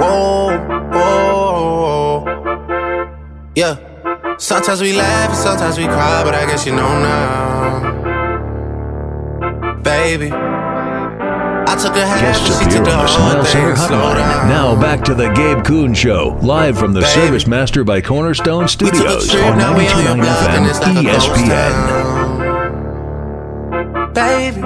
Whoa, whoa, yeah. Sometimes we laugh and sometimes we cry, but I guess you know now, baby. I took a half she appear on the Smile. Center hotline. Now back to the Gabe Kuhn Show, live from the Baby. Service Master by Cornerstone We took a Studios trip, on now we on your 92.9 block, and like FM ghost ESPN. Baby,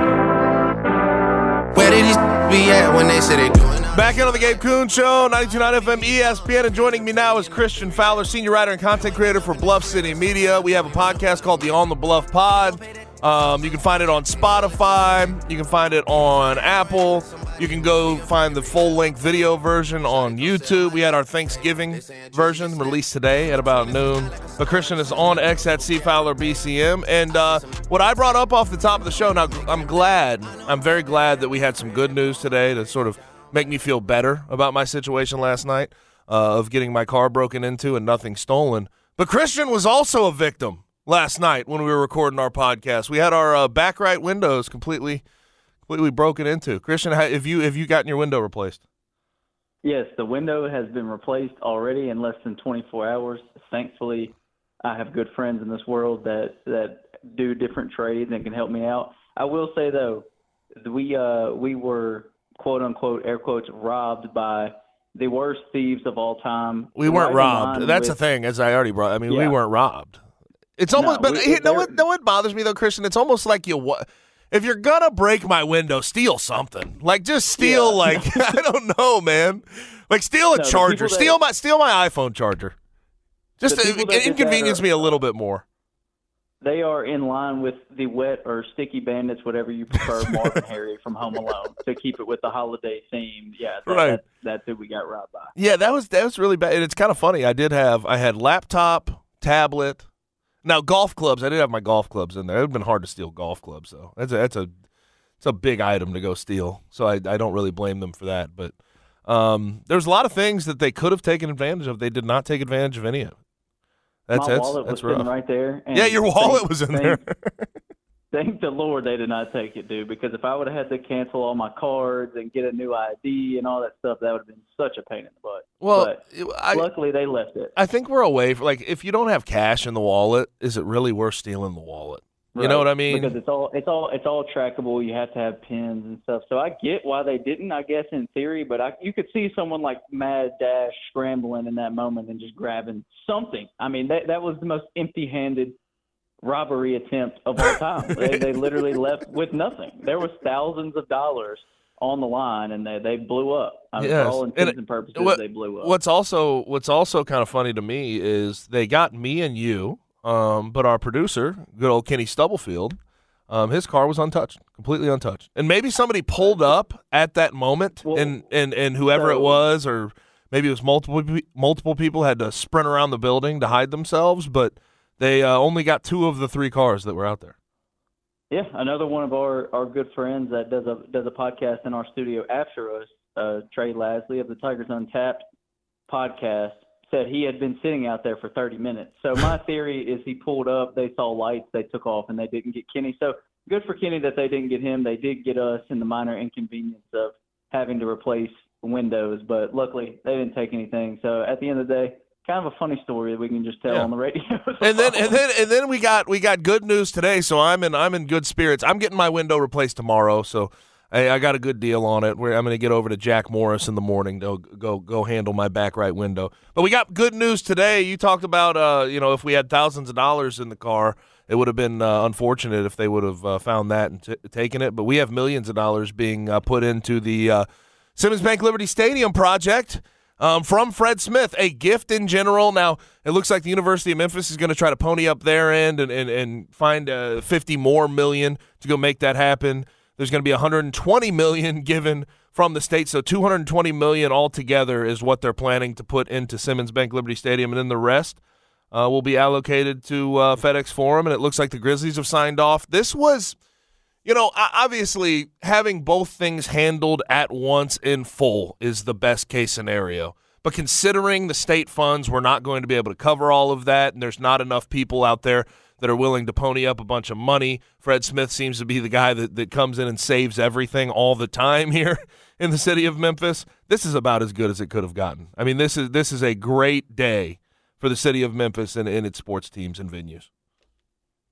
where did these be at when they said they? Back in on the Gabe Kuhn Show, 92.9 FM ESPN, and joining me now is Christian Fowler, senior writer and content creator for Bluff City Media. We have a podcast called the On the Bluff Pod. Um, you can find it on Spotify. You can find it on Apple. You can go find the full length video version on YouTube. We had our Thanksgiving version released today at about noon. But Christian is on X at C Fowler BCM. And uh, what I brought up off the top of the show, now I'm glad, I'm very glad that we had some good news today to sort of make me feel better about my situation last night uh, of getting my car broken into and nothing stolen. But Christian was also a victim last night when we were recording our podcast. We had our uh, back right windows completely completely broken into. Christian, ha- have you have you gotten your window replaced? Yes, the window has been replaced already in less than 24 hours. Thankfully, I have good friends in this world that that do different trades and can help me out. I will say though, we uh we were quote unquote air quotes robbed by the worst thieves of all time. We weren't robbed. That's the thing, as I already brought. I mean, we weren't robbed. It's almost, No, but we- know what? they're- what bothers me though, Christian? It's almost like you. wa- If you're gonna break my window, steal something. Like just steal. Yeah. Like I don't know, man. Like steal a No, charger. that- steal my steal my iPhone charger. Just to people that did that inconvenience are- me a little bit more. They are in line with the wet or sticky bandits, whatever you prefer, Marvin Harry from Home Alone, to keep it with the holiday theme. Yeah, that, Right. that, that's who we got robbed by. Yeah, that was that was really bad. And it's kind of funny. I did have I had laptop, tablet. Now golf clubs. I did have my golf clubs in there. It would have been hard to steal golf clubs though. That's a that's a it's a big item to go steal. So I I don't really blame them for that. But um, there's a lot of things that they could have taken advantage of. They did not take advantage of any of it. That's My that's wallet that's was sitting right there. And Yeah, your thank- wallet was in thank- there. Thank the Lord they did not take it, dude. Because if I would have had to cancel all my cards and get a new ID and all that stuff, that would have been such a pain in the butt. Well, but I, luckily they left it. I think we're away from like if you don't have cash in the wallet, is it really worth stealing the wallet? You know what I mean? Because it's all it's all it's all trackable. You have to have pins and stuff. So I get why they didn't. I guess in theory, but I, you could see someone like Mad Dash scrambling in that moment and just grabbing something. I mean, that that was the most empty-handed robbery attempt of all time. they, they literally left with nothing. There was thousands of dollars on the line, and they they blew up. I mean, Yes. for all intents it- and purposes, what- they blew up. What's also what's also kind of funny to me is they got me and you, um, but our producer, good old Kenny Stubblefield, um, his car was untouched, completely untouched. And maybe somebody pulled up at that moment, Well, and and and whoever it was, or maybe it was multiple multiple people had to sprint around the building to hide themselves, but they uh, only got two of the three cars that were out there. Yeah, another one of our, our good friends that does a does a podcast in our studio after us, uh, Trey Lasley of the Tigers Untapped podcast, said he had been sitting out there for 30 minutes. So my theory is he pulled up, they saw lights, they took off, and they didn't get Kenny. So good for Kenny that they didn't get him. They did get us in the minor inconvenience of having to replace windows, but luckily they didn't take anything. So at the end of the day, kind of a funny story that we can just tell Yeah. on the radio. and then and then and then we got we got good news today so i'm in i'm in good spirits i'm getting my window replaced tomorrow so I, I got a good deal on it. I'm going to get over to Jack Morris in the morning to go go handle my back right window. But we got good news today. You talked about uh, you know if we had thousands of dollars in the car, it would have been uh, unfortunate if they would have uh, found that and t- taken it. But we have millions of dollars being uh, put into the uh, Simmons Bank Liberty Stadium project. Um, from Fred Smith, a gift in general. Now, it looks like the University of Memphis is going to try to pony up their end and, and, and find uh, 50 more million to go make that happen. There's going to be 120 million given from the state, so 220 million altogether is what they're planning to put into Simmons Bank Liberty Stadium, and then the rest uh, will be allocated to uh, FedEx Forum. And it looks like the Grizzlies have signed off. This was, you know, obviously having both things handled at once in full is the best case scenario. But considering the state funds, we're not going to be able to cover all of that, and there's not enough people out there that are willing to pony up a bunch of money. Fred Smith seems to be the guy that, that comes in and saves everything all the time here in the city of Memphis. This is about as good as it could have gotten. I mean, this is this is a great day for the city of Memphis and, its sports teams and venues.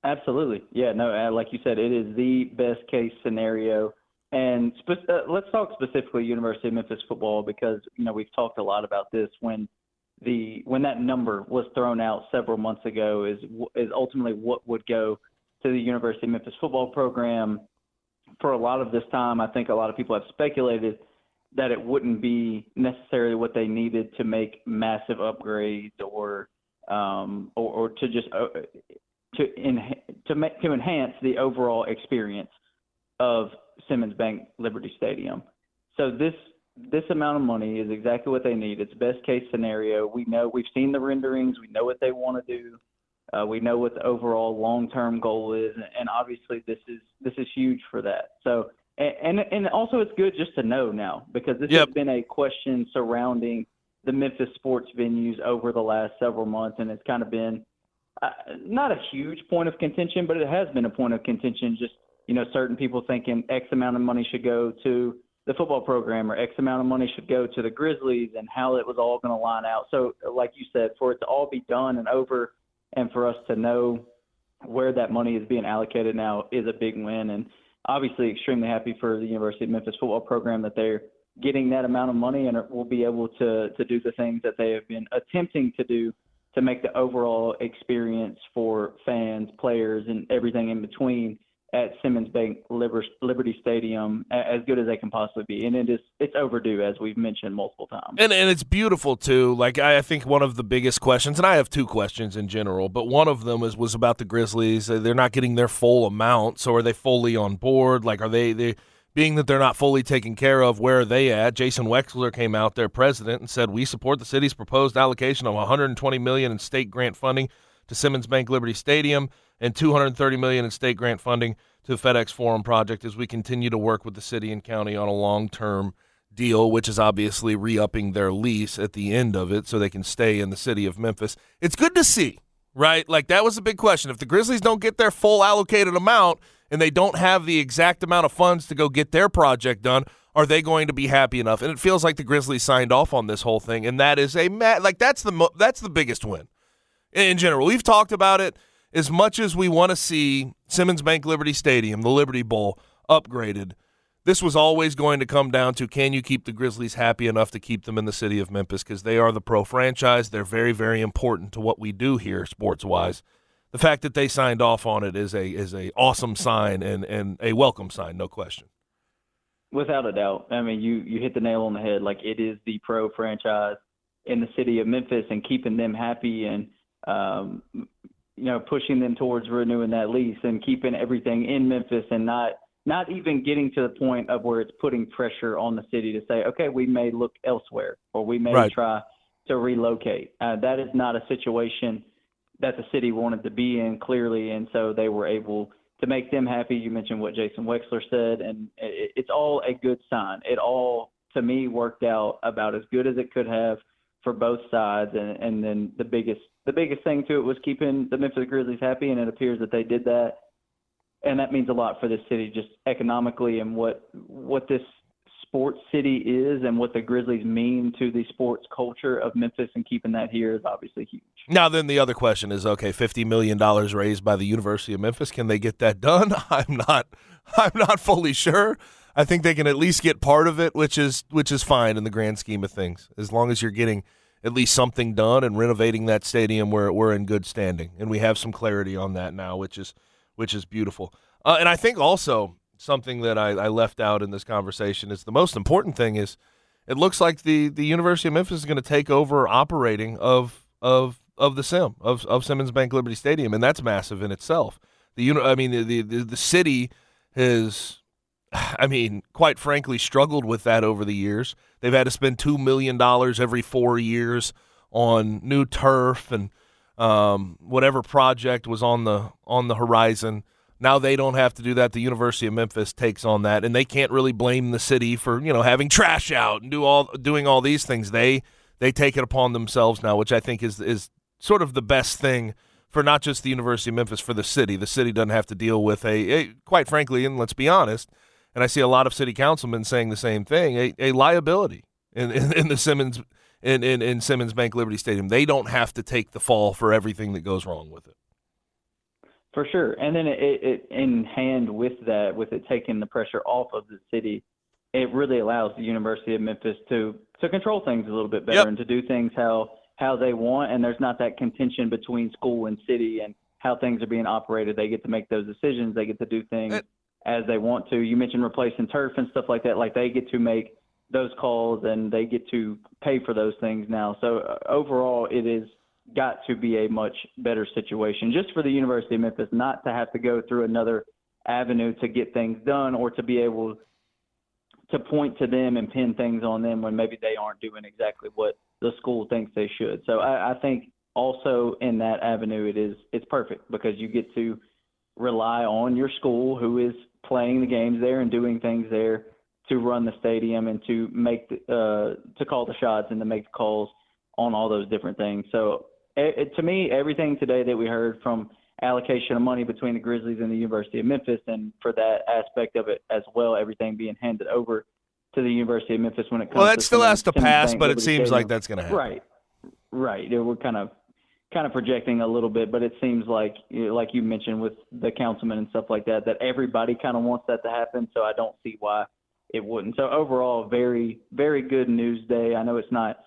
Absolutely. Yeah, no, uh, like you said, it is the best case scenario. And spe- uh, let's talk specifically University of Memphis football because you know we've talked a lot about this when the when that number was thrown out several months ago is is ultimately what would go to the University of Memphis football program. For a lot of this time, I think a lot of people have speculated that it wouldn't be necessarily what they needed to make massive upgrades or um, or, or to just uh, to en- to make to enhance the overall experience of Simmons Bank Liberty Stadium. So this this amount of money is exactly what they need. It's best case scenario. We know we've seen the renderings. We know what they want to do. Uh, we know what the overall long term goal is, and obviously this is this is huge for that. So and and also it's good just to know now because this yep. has been a question surrounding the Memphis sports venues over the last several months, and it's kind of been uh, not a huge point of contention, but it has been a point of contention. Just you know, certain people thinking X amount of money should go to the football program or X amount of money should go to the Grizzlies and how it was all going to line out. So, like you said, for it to all be done and over and for us to know where that money is being allocated now is a big win. And obviously, extremely happy for the University of Memphis football program that they're getting that amount of money and will be able to, to do the things that they have been attempting to do to make the overall experience for fans, players, and everything in between at Simmons Bank Liberty Stadium as good as they can possibly be, and it is it's overdue as we've mentioned multiple times. And and it's beautiful too. Like I, think one of the biggest questions, and I have two questions in general, but one of them was was about the Grizzlies. They're not getting their full amount, so are they fully on board? Like are they they being that they're not fully taken care of, where are they at? Jason Wexler came out, their president, and said we support the city's proposed allocation of 120 million in state grant funding to Simmons Bank Liberty Stadium and 230 million in state grant funding to the FedEx Forum project as we continue to work with the city and county on a long-term deal, which is obviously re-upping their lease at the end of it so they can stay in the city of Memphis. It's good to see, right? Like that was a big question. If the Grizzlies don't get their full allocated amount and they don't have the exact amount of funds to go get their project done, are they going to be happy enough? And it feels like the Grizzlies signed off on this whole thing, and that is a ma- like that's the mo- that's the biggest win in general. We've talked about it as much as we want to see Simmons Bank Liberty Stadium, the Liberty Bowl, upgraded, this was always going to come down to can you keep the Grizzlies happy enough to keep them in the city of Memphis because they are the pro franchise. They're very, very important to what we do here sports wise. The fact that they signed off on it is a is a awesome sign and, and a welcome sign, no question. Without a doubt. I mean, you you hit the nail on the head. Like it is the pro franchise in the city of Memphis, and keeping them happy and um, you know, pushing them towards renewing that lease and keeping everything in Memphis and not not even getting to the point of where it's putting pressure on the city to say, okay, we may look elsewhere or we may right. try to relocate. Uh, that is not a situation that the city wanted to be in clearly, and so they were able to make them happy. You mentioned what Jason Wexler said, and it, it's all a good sign. It all to me worked out about as good as it could have for both sides, and, and then the biggest the biggest thing to it was keeping the Memphis Grizzlies happy, and it appears that they did that. And that means a lot for the city, just economically, and what what this sports city is, and what the Grizzlies mean to the sports culture of Memphis, and keeping that here is obviously huge. Now, then the other question is, okay, fifty million dollars raised by the University of Memphis, can they get that done? I'm not, I'm not fully sure. I think they can at least get part of it, which is which is fine in the grand scheme of things, as long as you're getting at least something done and renovating that stadium where we're in good standing, and we have some clarity on that now, which is which is beautiful. Uh, and I think also something that I, I left out in this conversation is the most important thing is it looks like the the University of Memphis is going to take over operating of of of the sim of of Simmons Bank Liberty Stadium, and that's massive in itself. The uni, I mean the the, the city has, I mean, quite frankly, struggled with that over the years. They've had to spend two million dollars every four years on new turf and um, whatever project was on the on the horizon. Now they don't have to do that. The University of Memphis takes on that, and they can't really blame the city for you know having trash out and do all doing all these things. They they take it upon themselves now, which I think is is sort of the best thing for not just the University of Memphis, for the city. The city doesn't have to deal with a, a quite frankly, and let's be honest, and I see a lot of city councilmen saying the same thing, a, a liability in, in, in the Simmons in, in, in Simmons Bank Liberty Stadium. They don't have to take the fall for everything that goes wrong with it. For sure, and then it, it in hand with that, with it taking the pressure off of the city, it really allows the University of Memphis to to control things a little bit better Yep. and to do things how how they want, and there's not that contention between school and city and how things are being operated. They get to make those decisions. They get to do things It- as they want to. You mentioned replacing turf and stuff like that. Like they get to make those calls and they get to pay for those things now. So uh, overall, has got to be a much better situation just for the University of Memphis not to have to go through another avenue to get things done or to be able to point to them and pin things on them when maybe they aren't doing exactly what the school thinks they should. So I, I think also in that avenue it is it's perfect because you get to rely on your school who is playing the games there and doing things there to run the stadium and to make the, uh, to call the shots and to make the calls on all those different things. So it, it- to me, everything today that we heard from allocation of money between the Grizzlies and the University of Memphis, and for that aspect of it as well, everything being handed over to the University of Memphis when it comes. Well, to that still has to pass, but it seems like that's going to happen. Right, right. Yeah, We're kind of kind of projecting a little bit, but it seems like, like you mentioned with the councilman and stuff like that, that everybody kind of wants that to happen. So I don't see why it wouldn't. So overall, very very good news day. I know it's not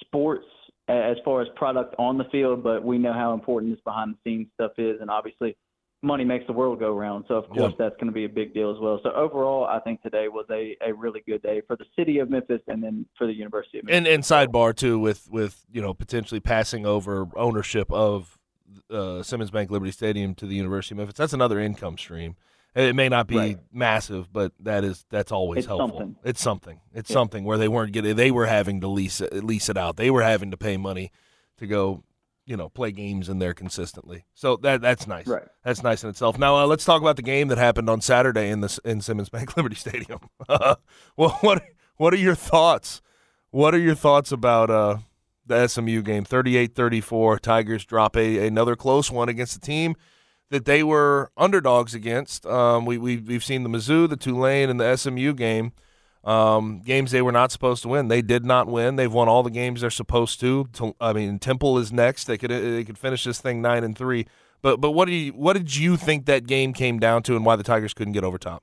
sports as far as product on the field, but we know how important this behind the scenes stuff is, and obviously money makes the world go round. So of Yeah. course that's going to be a big deal as well. So overall, I think today was a, a really good day for the city of Memphis and then for the University of Memphis. And and sidebar too with with you know potentially passing over ownership of uh, Simmons Bank Liberty Stadium to the University of Memphis. That's another income stream. It may not be Right. massive, but that is that's always It's helpful. something. It's something. It's Yeah. something where they weren't getting they were having to lease it, lease it out. They were having to pay money to go, you know, play games in there consistently. So that that's nice. Right. That's nice in itself. Now uh, let's talk about the game that happened on Saturday in the in Simmons Bank Liberty Stadium. well, what what are your thoughts? What are your thoughts about uh, the SMU game? 38-34, Tigers drop a another close one against a team that they were underdogs against. Um, we, we we've seen the Mizzou, the Tulane, and the SMU game. Um, games they were not supposed to win. They did not win. They've won all the games they're supposed to. I mean, Temple is next. They could they could finish this thing nine and three. But but what do you what did you think that game came down to, and why the Tigers couldn't get over top?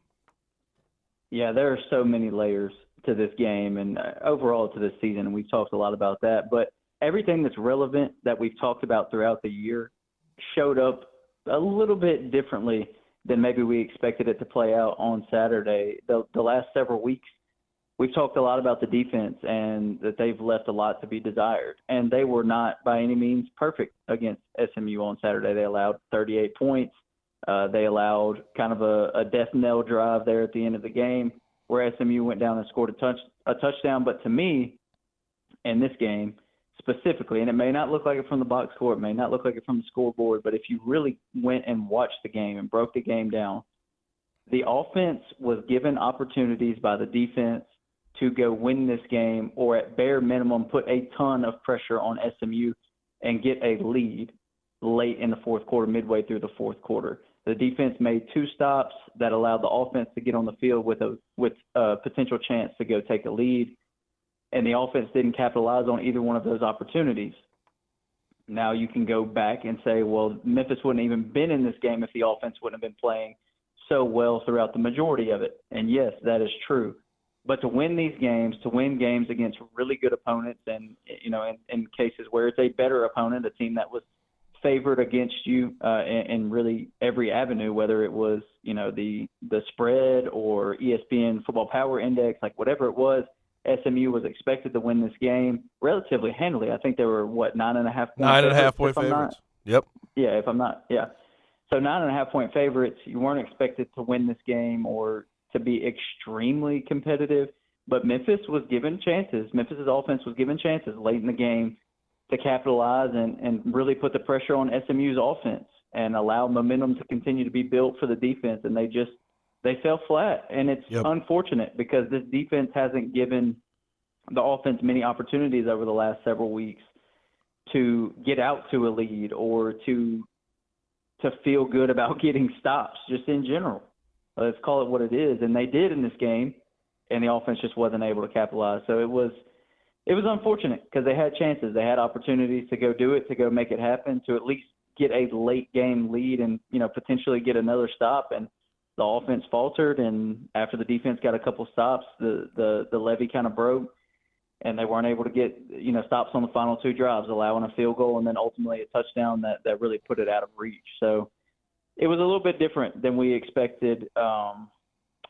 Yeah, there are so many layers to this game and uh, overall to this season, and we've talked a lot about that. But everything that's relevant that we've talked about throughout the year showed up a little bit differently than maybe we expected it to play out on Saturday. The, the last several weeks, we've talked a lot about the defense and that they've left a lot to be desired. And they were not by any means perfect against SMU on Saturday. They allowed 38 points. Uh, they allowed kind of a, a death knell drive there at the end of the game where SMU went down and scored a touch a touchdown. But to me, in this game specifically, and it may not look like it from the box score, it may not look like it from the scoreboard, but if you really went and watched the game and broke the game down, the offense was given opportunities by the defense to go win this game or at bare minimum put a ton of pressure on SMU and get a lead late in the fourth quarter, midway through the fourth quarter. The defense made two stops that allowed the offense to get on the field with a with a potential chance to go take a lead, and the offense didn't capitalize on either one of those opportunities. Now you can go back and say, well, Memphis wouldn't even been in this game if the offense wouldn't have been playing so well throughout the majority of it. And yes, that is true. But to win these games, to win games against really good opponents, and you know, in, in cases where it's a better opponent, a team that was favored against you uh, in, in really every avenue, whether it was you know the the spread or ESPN Football Power Index, like whatever it was, SMU was expected to win this game relatively handily. I think they were what nine and a half point nine and a half point favorites. not- Yep. yeah, if I'm not, yeah. So nine and a half point favorites. You weren't expected to win this game or to be extremely competitive, but Memphis was given chances. Memphis's offense was given chances late in the game to capitalize and, and really put the pressure on SMU's offense and allow momentum to continue to be built for the defense. And they just they fell flat, and it's Yep. unfortunate because this defense hasn't given the offense many opportunities over the last several weeks to get out to a lead or to to feel good about getting stops just in general. Uh, let's call it what it is, and they did in this game, and the offense just wasn't able to capitalize. So it was it was unfortunate because they had chances, they had opportunities to go do it, to go make it happen, to at least get a late game lead, and you know potentially get another stop. And the offense faltered, and after the defense got a couple stops, the the the levy kind of broke and they weren't able to get you know stops on the final two drives, allowing a field goal and then ultimately a touchdown that that really put it out of reach. So it was a little bit different than we expected. Um,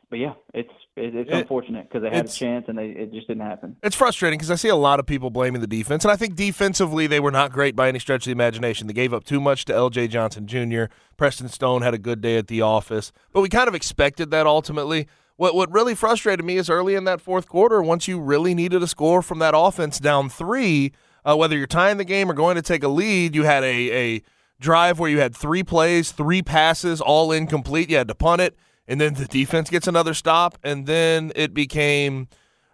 but yeah, it's it, it's It- unfortunate because they had a chance and they, it just didn't happen. It's frustrating because I see a lot of people blaming the defense, and I think defensively they were not great by any stretch of the imagination. They gave up too much to L.J. Johnson Jr. Preston Stone had a good day at the office, but we kind of expected that ultimately. What what really frustrated me is early in that fourth quarter, once you really needed a score from that offense down three, uh, whether you're tying the game or going to take a lead, you had a a drive where you had three plays, three passes, all incomplete. You had to punt it, and then the defense gets another stop, and then it became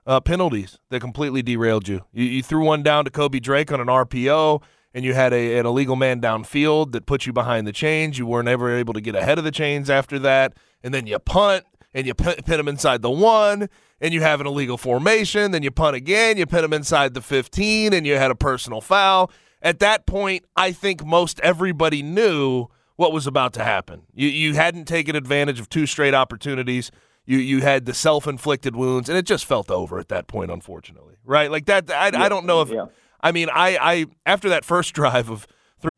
uh, penalties that completely derailed you. you. You threw one down to Koby Drake on an RPO, and you had a, an illegal man downfield that put you behind the chains. You weren't ever able to get ahead of the chains after that, and then you punt and you pin, pin them inside the one, and you have an illegal formation. Then you punt again, you pin them inside the 15, and you had a personal foul. At that point, I think most everybody knew what was about to happen. You you hadn't taken advantage of two straight opportunities. You you had the self inflicted wounds, and it just felt over at that point, unfortunately. Right? Like that. I, I don't know if. Yeah. I mean, I I after that first drive of Three-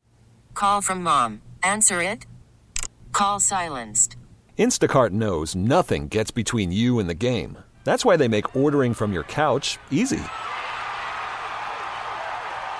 Call from mom. Answer it. Call silenced. Instacart knows nothing gets between you and the game. That's why they make ordering from your couch easy.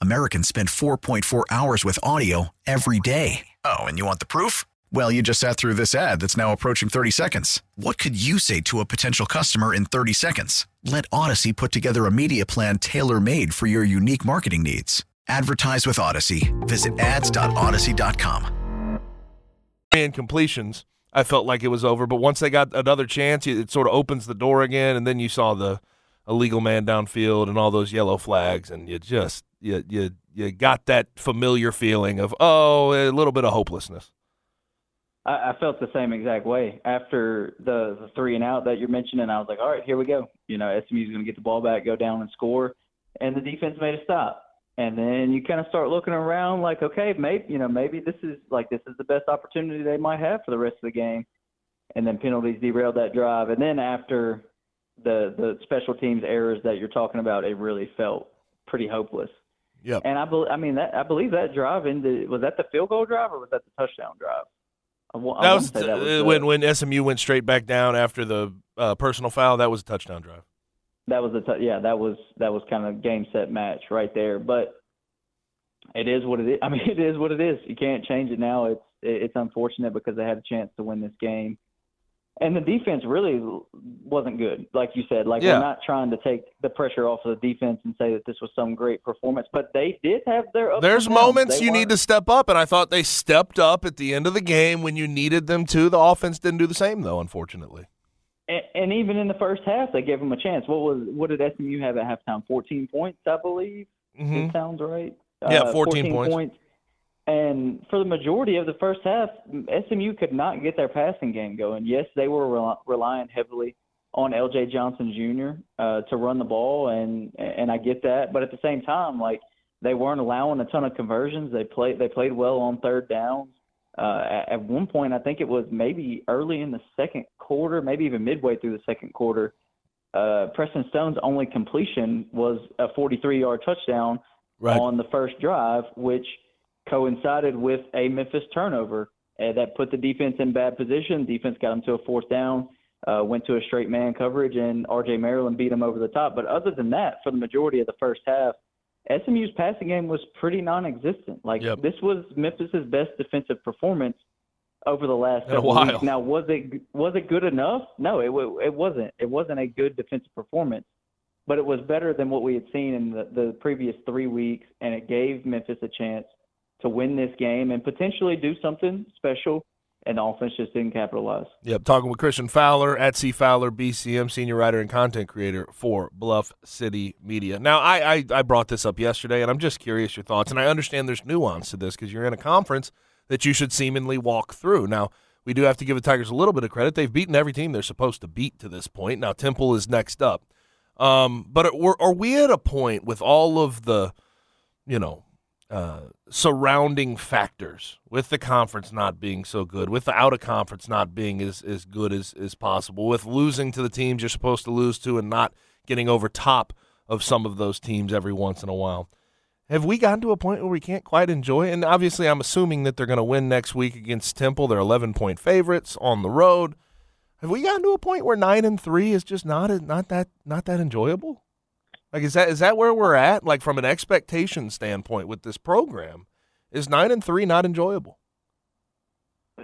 Americans spend 4.4 hours with audio every day. Oh, and you want the proof? Well, you just sat through this ad that's now approaching 30 seconds. What could you say to a potential customer in 30 seconds? Let Odyssey put together a media plan tailor made for your unique marketing needs. Advertise with Odyssey. Visit ads.odyssey.com. and completions, I felt like it was over. But once they got another chance, it sort of opens the door again, and then you saw the illegal man downfield and all those yellow flags, and you just you you you got that familiar feeling of oh, a little bit of hopelessness. I, I felt the same exact way after the, the three and out that you're mentioning. I was like, all right, here we go. You know, SMU's going to get the ball back, go down and score, and the defense made a stop. And then you kind of start looking around, like, okay, maybe you know, maybe this is like this is the best opportunity they might have for the rest of the game. And then penalties derailed that drive. And then after the the special teams errors that you're talking about, it really felt pretty hopeless. Yep. And I, bel I mean, that I believe that drive into was that the field goal drive or was that the touchdown drive? I I That was, that was uh, the- when when SMU went straight back down after the uh, personal foul. That was a touchdown drive. that was a t- yeah that was that was kind of game set match right there. But it is what it is. I mean, it is what it is. You can't change it now. It's it's unfortunate because they had a chance to win this game. And the defense really wasn't good, like you said. Like Yeah. we're not trying to take the pressure off of the defense and say that this was some great performance, but they did have their. There's moments They you need weren't- to step up, and I thought they stepped up at the end of the game when you needed them to. The offense didn't do the same, though, unfortunately. and, and even in the first half, they gave them a chance. What was what did SMU have at halftime? Fourteen points, I believe. Mhm. It sounds right. Yeah, Uh, 14 points. And for the majority of the first half, SMU could not get their passing game going. Yes, they were rel- relying heavily on LJ Johnson Jr. Uh, to run the ball, and and I get that. But at the same time, like they weren't allowing a ton of conversions. They played they played well on third downs. Uh, at, at one point, I think it was maybe early in the second quarter, maybe even midway through the second quarter. Uh, Preston Stone's only completion was a 43-yard touchdown Right. on the first drive, which coincided with a Memphis turnover uh, that put the defense in bad position. Defense got them to a fourth down, uh, went to a straight man coverage, and R.J. Maryland beat them over the top. But other than that, for the majority of the first half, SMU's passing game was pretty non-existent. Like Yep. this was Memphis's best defensive performance over the last couple while. weeks. Now, was it was it good enough? No, it it wasn't. It wasn't a good defensive performance but it was better than what we had seen in the, the previous three weeks, and it gave Memphis a chance to win this game and potentially do something special. And the offense just didn't capitalize. Yep, talking with Christian Fowler at C Fowler BCM, senior writer and content creator for Bluff City Media. Now, I, I I brought this up yesterday, and I'm just curious your thoughts. And I understand there's nuance to this because you're in a conference that you should seemingly walk through. Now, we do have to give the Tigers a little bit of credit. They've beaten every team they're supposed to beat to this point. Now, Temple is next up. Um, but are, are we at a point with all of the, you know, uh, surrounding factors, with the conference not being so good, with the out of conference not being as, as good as, as possible, with losing to the teams you're supposed to lose to and not getting over top of some of those teams every once in a while. Have we gotten to a point where we can't quite enjoy? And obviously, I'm assuming that they're going to win next week against Temple. They're 11 point favorites on the road. Have we gotten to a point where nine and three is just not not that not that enjoyable? Like is that is that where we're at? Like from an expectation standpoint with this program, is nine and three not enjoyable?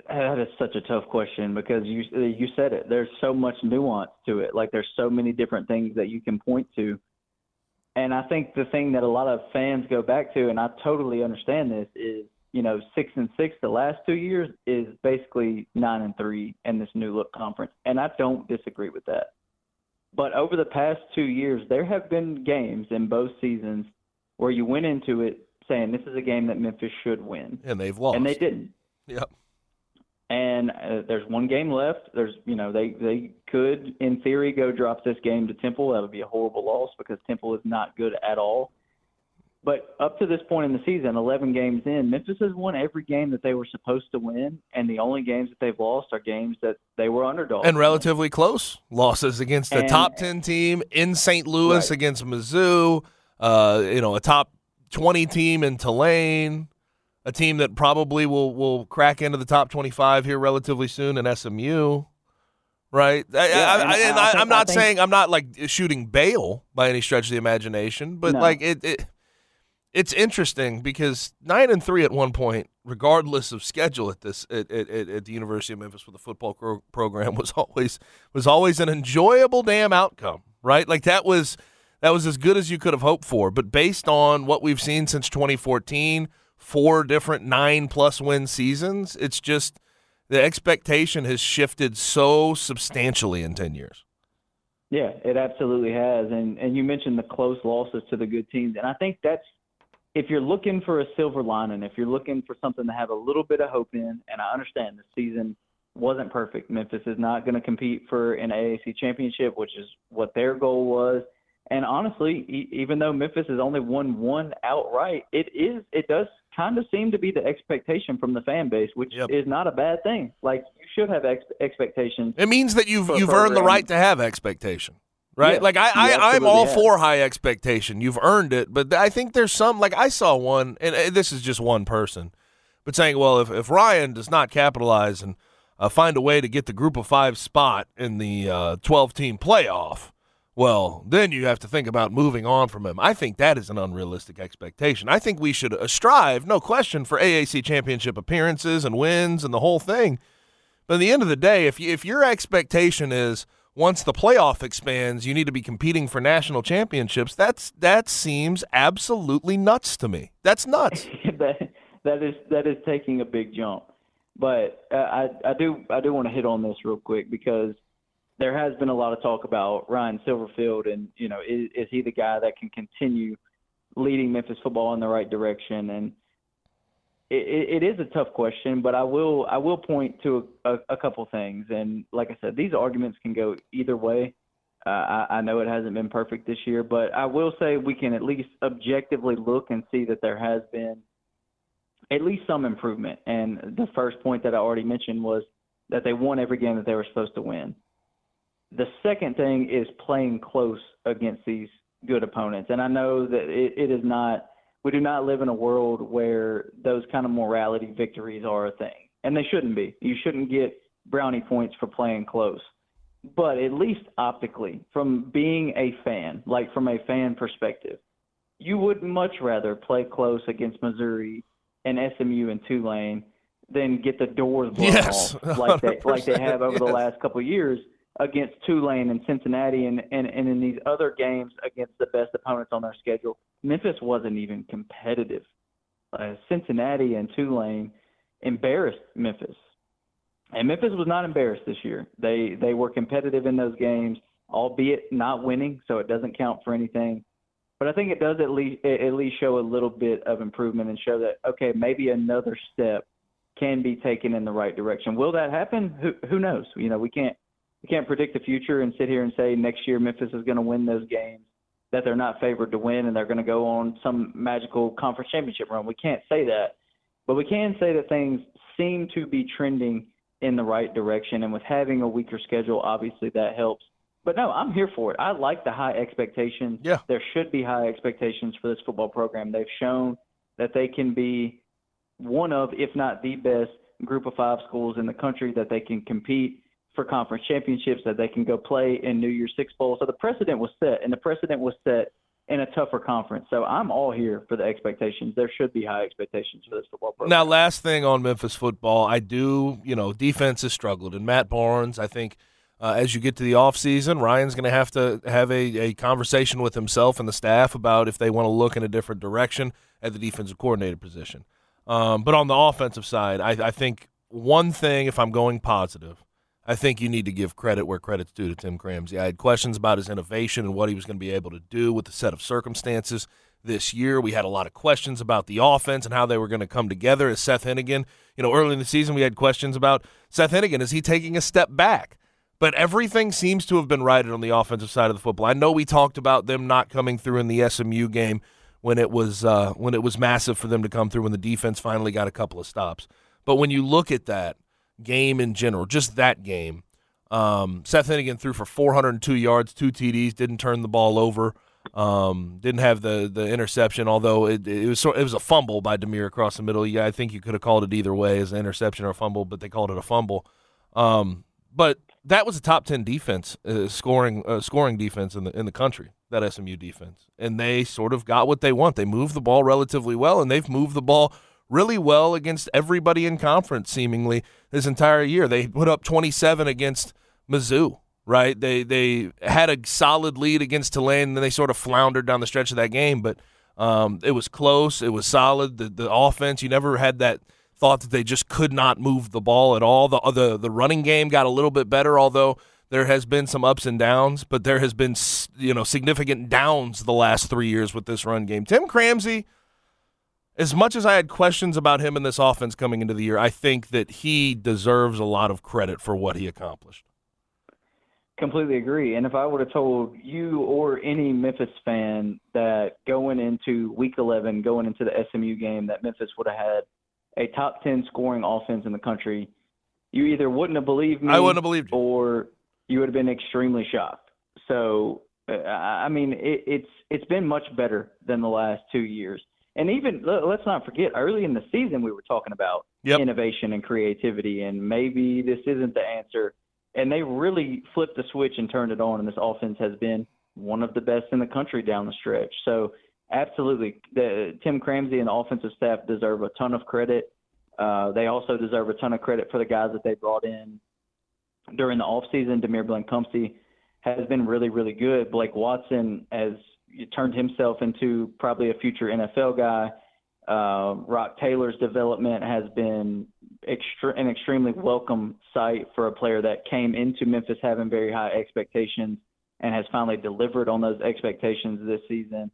That is such a tough question because you you said it. There's so much nuance to it. Like there's so many different things that you can point to. And I think the thing that a lot of fans go back to, and I totally understand this, is you know six and six the last two years is basically nine and three in this new look conference, and I don't disagree with that. But over the past two years, there have been games in both seasons where you went into it saying this is a game that Memphis should win, And they've lost. and they didn't Yep. and uh, there's one game left. There's, you know, they they could, in theory, go drop this game to Temple. That would be a horrible loss because Temple is not good at all. But up to this point in the season, 11 games in, Memphis has won every game that they were supposed to win, and the only games that they've lost are games that they were underdogs. and relatively close losses against a And- top 10 team in St. Louis Right. against Mizzou, uh, you know, a top 20 team in Tulane, a team that probably will, will crack into the top 25 here relatively soon in SMU. Right, I, Yeah, I, and I, I and I, think- I'm not I think- saying I'm not like shooting bail by any stretch of the imagination, but No. like it, it, it's interesting because nine and three at one point, regardless of schedule at this at, at, at the University of Memphis with the football pro- program was always was always an enjoyable damn outcome, right? Like that was that was as good as you could have hoped for. But based on what we've seen since 2014, four different nine plus win seasons, it's just the expectation has shifted so substantially in 10 years. Yeah, it absolutely has. And and you mentioned the close losses to the good teams, and I think that's if you're looking for a silver lining, if you're looking for something to have a little bit of hope in, and I understand the season wasn't perfect. Memphis is not going to compete for an AAC championship, which is what their goal was. And honestly, e- even though Memphis has only won one outright, it is it does kind of seem to be the expectation from the fan base, which Yep. is not a bad thing. Like you should have ex- expectations. It means that you've you've earned the right to have expectation, right? Yeah, like I, I I'm all for high expectation. You've earned it, but I think there's some like I saw one, and this is just one person, but saying, well, if if Ryan does not capitalize and uh, find a way to get the Group of Five spot in the uh, 12 team playoff. Well, then you have to think about moving on from him. I think that is an unrealistic expectation. I think we should uh, strive, no question, for AAC championship appearances and wins and the whole thing. But at the end of the day, if you, if your expectation is once the playoff expands, you need to be competing for national championships, that's that seems absolutely nuts to me. That's nuts. that that is that is taking a big jump. But uh, I I do I do want to hit on this real quick because there has been a lot of talk about Ryan Silverfield and you know is, is he the guy that can continue leading Memphis football in the right direction and it, it is a tough question, but I will I will point to a, a couple things. And like I said, these arguments can go either way. Uh, I, I know it hasn't been perfect this year, but I will say we can at least objectively look and see that there has been at least some improvement. And the first point that I already mentioned was that they won every game that they were supposed to win. The second thing is playing close against these good opponents. And I know that it, it is not we do not live in a world where those kind of morality victories are a thing, and they shouldn't be. You shouldn't get brownie points for playing close. But at least optically, from being a fan, like from a fan perspective, you would much rather play close against Missouri and SMU and Tulane than get the doors blown yes, off like they like they have over yes. the last couple of years against Tulane and Cincinnati and, and, and in these other games against the best opponents on their schedule. Memphis wasn't even competitive. Uh, Cincinnati and Tulane embarrassed Memphis. And Memphis was not embarrassed this year. They they were competitive in those games, albeit not winning, so it doesn't count for anything. But I think it does at least at least show a little bit of improvement and show that okay, maybe another step can be taken in the right direction. Will that happen? Who who knows? You know, we can't we can't predict the future and sit here and say next year Memphis is going to win those games that they're not favored to win and they're going to go on some magical conference championship run. We can't say that, but we can say that things seem to be trending in the right direction. And with having a weaker schedule, obviously that helps. But no, I'm here for it. I like the high expectations. Yeah. There should be high expectations for this football program. They've shown that they can be one of, if not the best, group of five schools in the country, that they can compete for conference championships that they can go play in New Year's Six Bowl. So the precedent was set, and the precedent was set in a tougher conference. So I'm all here for the expectations. There should be high expectations for this football program. Now, last thing on Memphis football, I do, you know, defense has struggled, and Matt Barnes, I think. Uh, as you get to the offseason, Ryan's going to have to have a, a conversation with himself and the staff about if they want to look in a different direction at the defensive coordinator position. Um, but on the offensive side, I, I think one thing, if I'm going positive, I think you need to give credit where credit's due to Tim Cramsey. I had questions about his innovation and what he was going to be able to do with the set of circumstances this year. We had a lot of questions about the offense and how they were going to come together as Seth Henigan. You know, early in the season, we had questions about Seth Henigan. Is he taking a step back? But everything seems to have been righted on the offensive side of the football. I know we talked about them not coming through in the SMU game when it was uh, when it was massive for them to come through when the defense finally got a couple of stops. But when you look at that, game in general, just that game. Um, Seth Henigan threw for 402 yards, two TDs, didn't turn the ball over, um, didn't have the the interception. Although it, it was it was a fumble by Demeer across the middle. Yeah, I think you could have called it either way as an interception or a fumble, but they called it a fumble. Um, but that was a top 10 defense, uh, scoring uh, scoring defense in the in the country. That SMU defense, and they sort of got what they want. They moved the ball relatively well, and they've moved the ball really well against everybody in conference seemingly this entire year. They put up 27 against Mizzou, right? They they had a solid lead against Tulane, and then they sort of floundered down the stretch of that game, but um, it was close. It was solid. The the offense, you never had that thought that they just could not move the ball at all. The the the running game got a little bit better, although there has been some ups and downs, but there has been you know significant downs the last three years with this run game. Tim Cramsey as much as I had questions about him in this offense coming into the year, I think that he deserves a lot of credit for what he accomplished. Completely agree. And if I would have told you or any Memphis fan that going into week 11, going into the SMU game, that Memphis would have had a top 10 scoring offense in the country, you either wouldn't have believed me I wouldn't have believed you. or you would have been extremely shocked. So, uh, I mean, it, it's it's been much better than the last two years. And even let's not forget, early in the season, we were talking about yep. innovation and creativity, and maybe this isn't the answer. And they really flipped the switch and turned it on, and this offense has been one of the best in the country down the stretch. So, absolutely, the, Tim Cramsey and the offensive staff deserve a ton of credit. Uh, they also deserve a ton of credit for the guys that they brought in during the offseason. Demeer Blankumsee has been really, really good. Blake Watson has turned himself into probably a future NFL guy. Uh, Roc Taylor's development has been extre- an extremely welcome sight for a player that came into Memphis having very high expectations and has finally delivered on those expectations this season.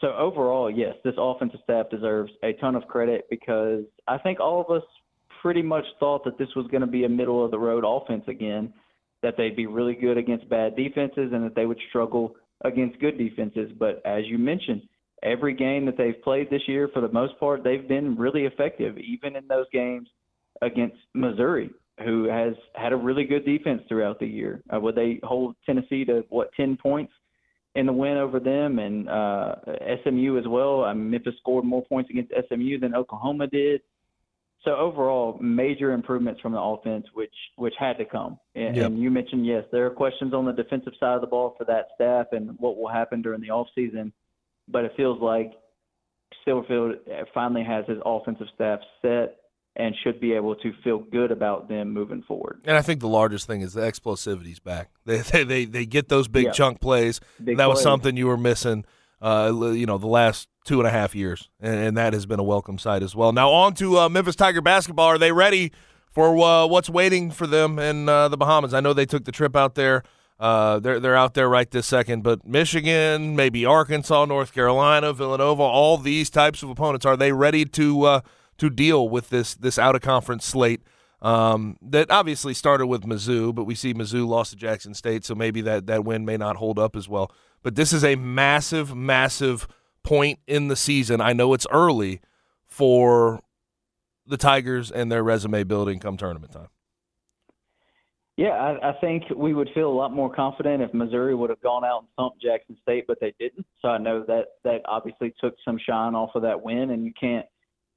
So overall, yes, this offensive staff deserves a ton of credit because I think all of us pretty much thought that this was going to be a middle of the road offense again, that they'd be really good against bad defenses and that they would struggle against good defenses. But as you mentioned, every game that they've played this year, for the most part, they've been really effective, even in those games against Missouri, who has had a really good defense throughout the year. Uh, would they hold Tennessee to what ten points in the win over them, and uh, SMU as well? I mean, Memphis scored more points against SMU than Oklahoma did. So overall, major improvements from the offense, which which had to come. And, Yep. and you mentioned yes, there are questions on the defensive side of the ball for that staff and what will happen during the off season. But it feels like Silverfield uh, finally has his offensive staff set and should be able to feel good about them moving forward. And I think the largest thing is the explosivity's back. They they they, they get those big Yeah. chunk plays. Big that was something you were missing, uh, you know, the last two and a half years, and, and that has been a welcome sight as well. Now on to uh, Memphis Tiger basketball. Are they ready for uh, what's waiting for them in uh, the Bahamas? I know they took the trip out there. Uh, they're they're out there right this second, but Michigan, maybe Arkansas, North Carolina, Villanova, all these types of opponents. Are they ready to uh, to deal with this this out of conference slate? Um, that obviously started with Mizzou, but we see Mizzou lost to Jackson State, so maybe that, that win may not hold up as well. But this is a massive, massive point in the season. I know it's early for the Tigers and their resume building come tournament time. Yeah, I, I think we would feel a lot more confident if Missouri would have gone out and thumped Jackson State, but they didn't. So I know that that obviously took some shine off of that win, and you can't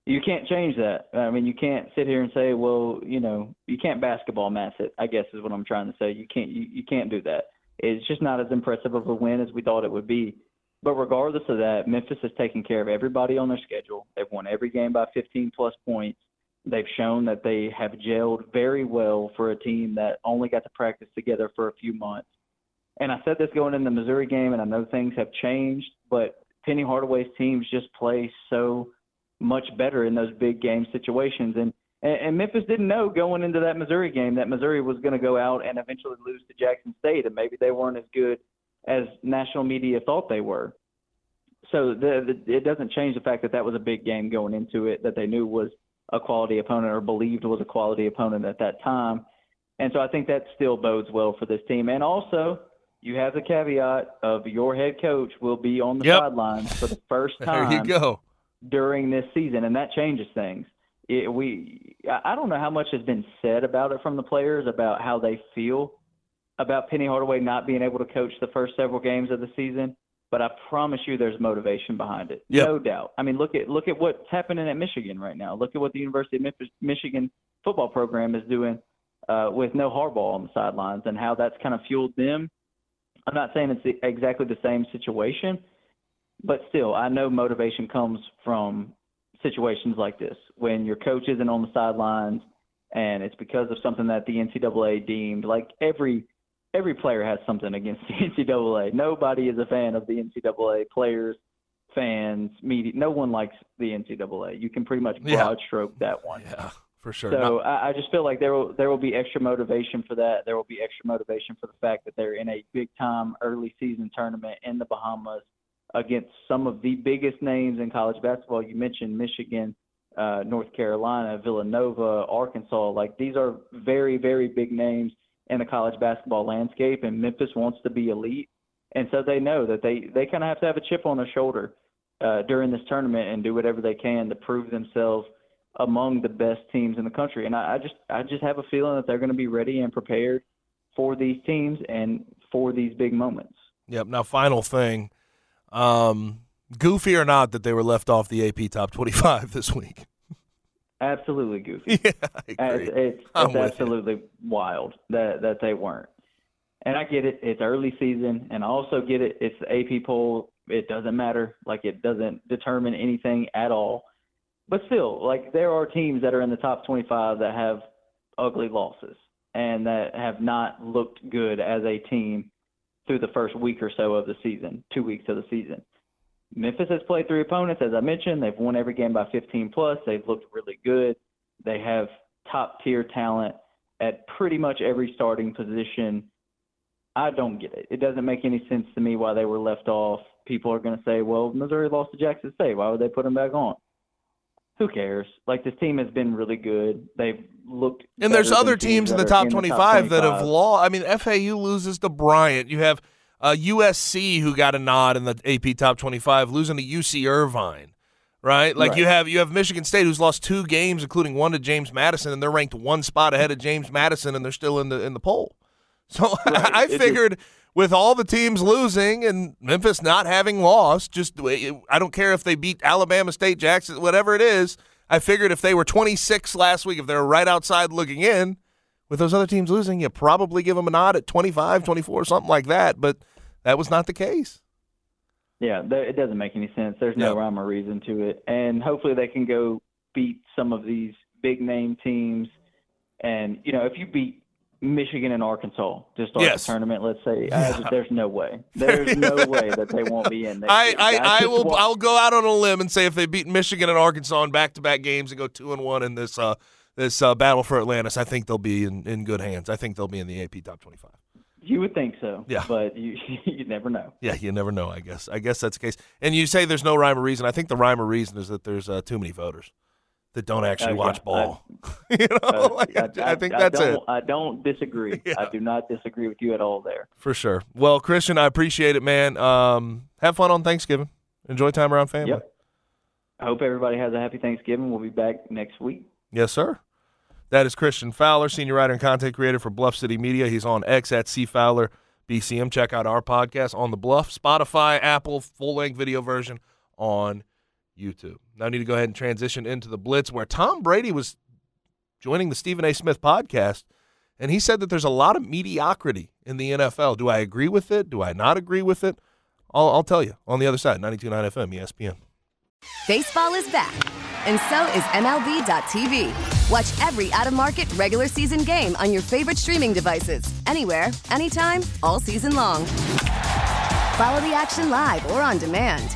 you can't change that. I mean, you can't sit here and say, well, you know, you can't basketball mass it. I guess is what I'm trying to say. You can't you, you can't do that. It's just not as impressive of a win as we thought it would be. But regardless of that, Memphis has taken care of everybody on their schedule. They've won every game by 15 plus points. They've shown that they have gelled very well for a team that only got to practice together for a few months. And I said this going in the Missouri game, and I know things have changed, but Penny Hardaway's teams just play so much better in those big game situations. And and, Memphis didn't know going into that Missouri game that Missouri was going to go out and eventually lose to Jackson State, and maybe they weren't as good as national media thought they were. So the, the, it doesn't change the fact that that was a big game going into it that they knew was a quality opponent or believed was a quality opponent at that time. And so I think that still bodes well for this team. And also, you have the caveat of your head coach will be on the Yep. sidelines for the first time. There you go. During this season, and that changes things. It, we, I don't know how much has been said about it from the players about how they feel about Penny Hardaway not being able to coach the first several games of the season, but I promise you, there's motivation behind it, Yep. no doubt. I mean, look at look at what's happening at Michigan right now. Look at what the University of Michigan football program is doing uh, with no Harbaugh on the sidelines, and how that's kind of fueled them. I'm not saying it's the- exactly the same situation, but still, I know motivation comes from situations like this when your coach isn't on the sidelines and it's because of something that the NCAA deemed like every every player has something against the NCAA. Nobody is a fan of the NCAA players, fans, media. No one likes the NCAA. You can pretty much Yeah. broad stroke that one. Yeah, for sure. So Not- I, I just feel like there will there will be extra motivation for that. There will be extra motivation for the fact that they're in a big time early season tournament in the Bahamas against some of the biggest names in college basketball. You mentioned Michigan, uh, North Carolina, Villanova, Arkansas. Like these are very very big names in the college basketball landscape, and Memphis wants to be elite, and so they know that they they kind of have to have a chip on their shoulder uh, during this tournament and do whatever they can to prove themselves among the best teams in the country. And I, I just I just have a feeling that they're going to be ready and prepared for these teams and for these big moments. Yep. Now, final thing. Um, goofy or not that they were left off the AP top 25 this week. Absolutely goofy. yeah. It's, it's, with you. absolutely wild that that they weren't. And I get it. It's early season, and I also get it. It's the AP poll. It doesn't matter. Like it doesn't determine anything at all. But still, like there are teams that are in the top 25 that have ugly losses and that have not looked good as a team through the first week or so of the season, two weeks of the season. Memphis has played three opponents, as I mentioned. They've won every game by 15 plus. They've looked really good. They have top tier talent at pretty much every starting position. I don't get it. It doesn't make any sense to me why they were left off. People are going to say, well, Missouri lost to Jackson State. Why would they put them back on? Who cares? Like this team has been really good. They've looked. And there's other than teams in the that top are 25, that have 25. lost. I mean, FAU loses to Bryant. You have uh, USC who got a nod in the AP top 25, losing to UC Irvine. Right, like Right. you have you have Michigan State who's lost two games, including one to James Madison, and they're ranked one spot ahead of James Madison, and they're still in the in the poll. So Right. I just- figured with all the teams losing and Memphis not having lost, just I don't care if they beat Alabama State, Jackson, whatever it is. I figured if they were 26 last week, if they're right outside looking in, with those other teams losing, you probably give them a nod at 25, 24, something like that. But that was not the case. Yeah, it doesn't make any sense. There's no Yeah. rhyme or reason to it. And hopefully they can go beat some of these big name teams. And, you know, if you beat Michigan and Arkansas to start Yes. the tournament, let's say, Yeah. there's no way. There's no way that they won't be in. next I. I, I will what- I'll go out on a limb and say if they beat Michigan and Arkansas in back to back games and go two and one in this uh, this uh, battle for Atlantis, I think they'll be in, in good hands. I think they'll be in the AP top 25. You would think so. Yeah. But you, you never know. Yeah, you never know. I guess. I guess that's the case. And you say there's no rhyme or reason. I think the rhyme or reason is that there's uh, too many voters that don't actually Uh, yeah, watch I- ball. you know, Uh, like, I, I think that's it I don't disagree. Yeah. I do not disagree with you at all there. for sure. Well, Christian, I appreciate it, man. Um, have fun on Thanksgiving. Enjoy time around family. Yep. I hope everybody has a happy Thanksgiving. We'll be back next week. Yes, sir. That is Christian Fowler, senior writer and content creator for Bluff City Media. He's on X at C Fowler BCM. Check out our podcast on the Bluff, Spotify, Apple, full length video version on YouTube. Now I need to go ahead and transition into the Blitz, where Tom Brady was joining the Stephen A. Smith podcast, and he said that there's a lot of mediocrity in the NFL. Do I agree with it? Do I not agree with it? I'll, I'll tell you on the other side, 92.9 FM, ESPN. Baseball is back, and so is MLB.tv. Watch every out of market regular season game on your favorite streaming devices, anywhere, anytime, all season long. Follow the action live or on demand.